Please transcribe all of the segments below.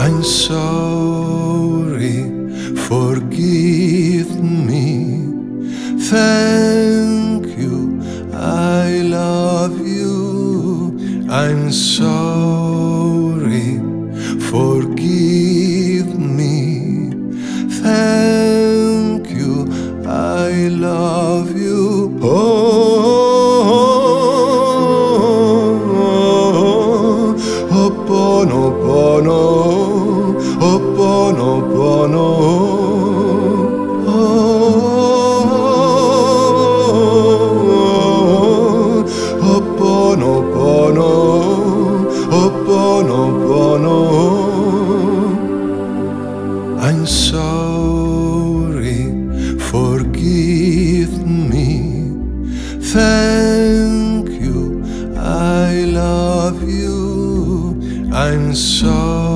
I'm sorry, forgive me. Thank you, I love you. I'm sorry, Ho'oponopono. I'm sorry, forgive me. Thank you, I love you. I'm sorry,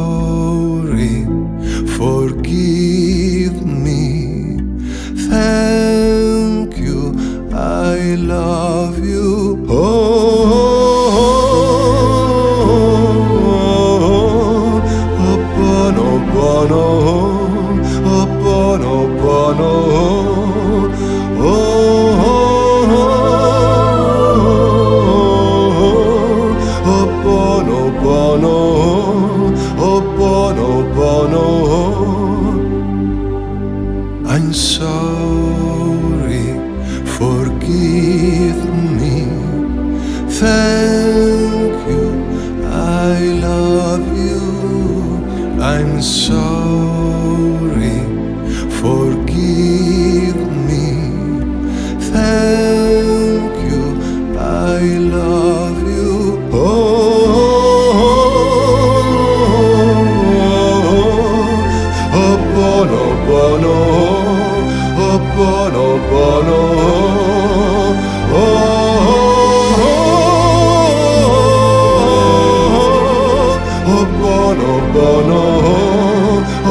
I'm sorry, forgive me. Thank you, I love you. I'm sorry, bono bono oh, oh, oh, oh bono bono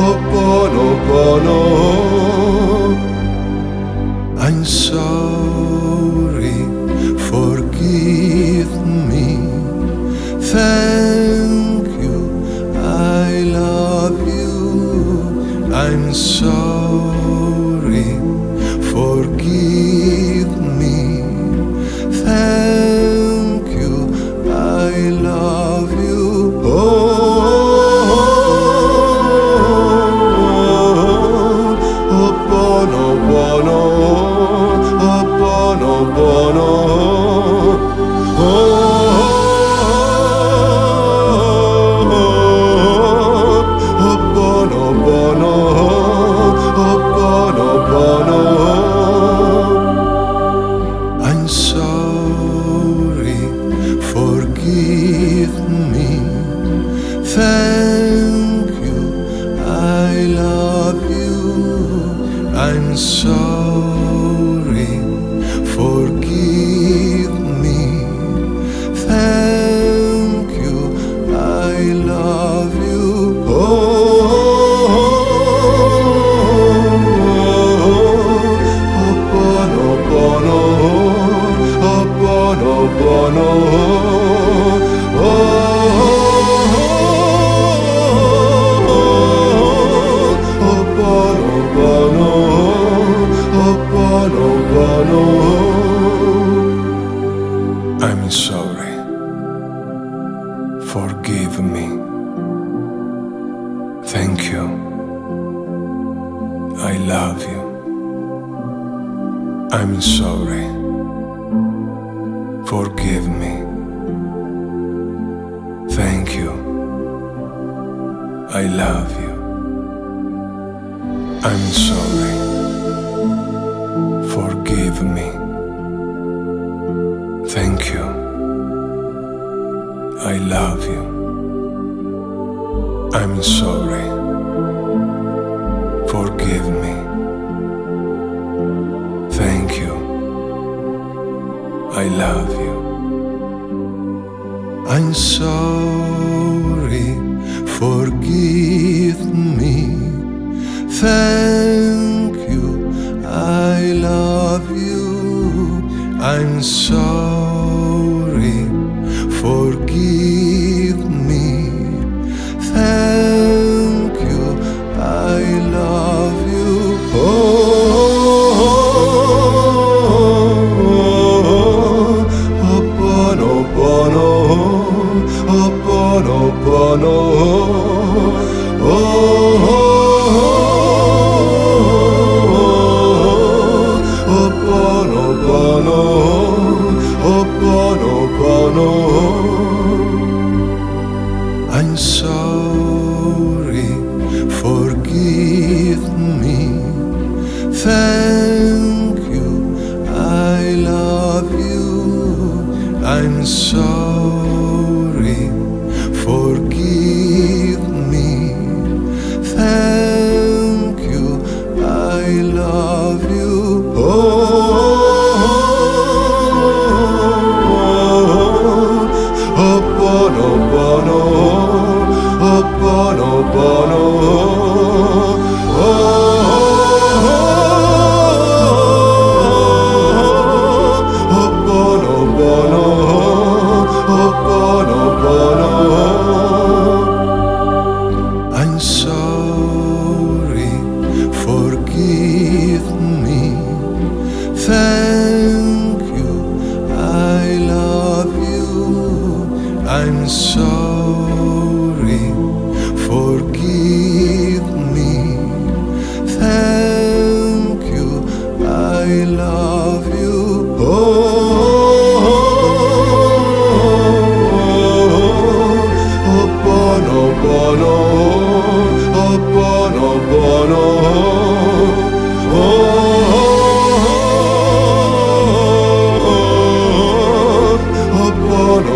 oh bono bono I'm sorry forgive me Thank forgive me. Thank you, I love you. Oh, Ho'oponopono, Ho'oponopono. Sorry. Forgive me. Thank you. I love you. I'm sorry. Forgive me. Thank you. I love you. I'm sorry. Forgive me. Thank you. I love you. I'm sorry. Forgive me. Thank you. I love you. I'm sorry, forgive me. Thank you, I love you. I'm sorry, Oponopono. bono, bono.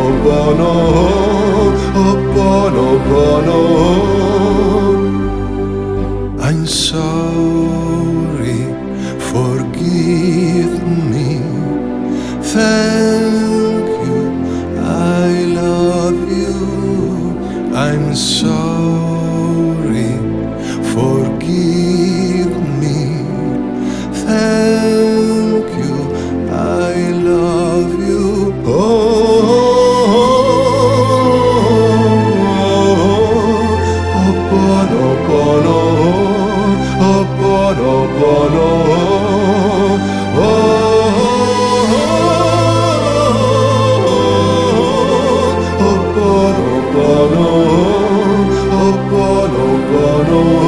Ho'opono, Ho'oponopono. I'm sorry, forgive me. Thank you, I love you. I'm sorry, forgive sorrow.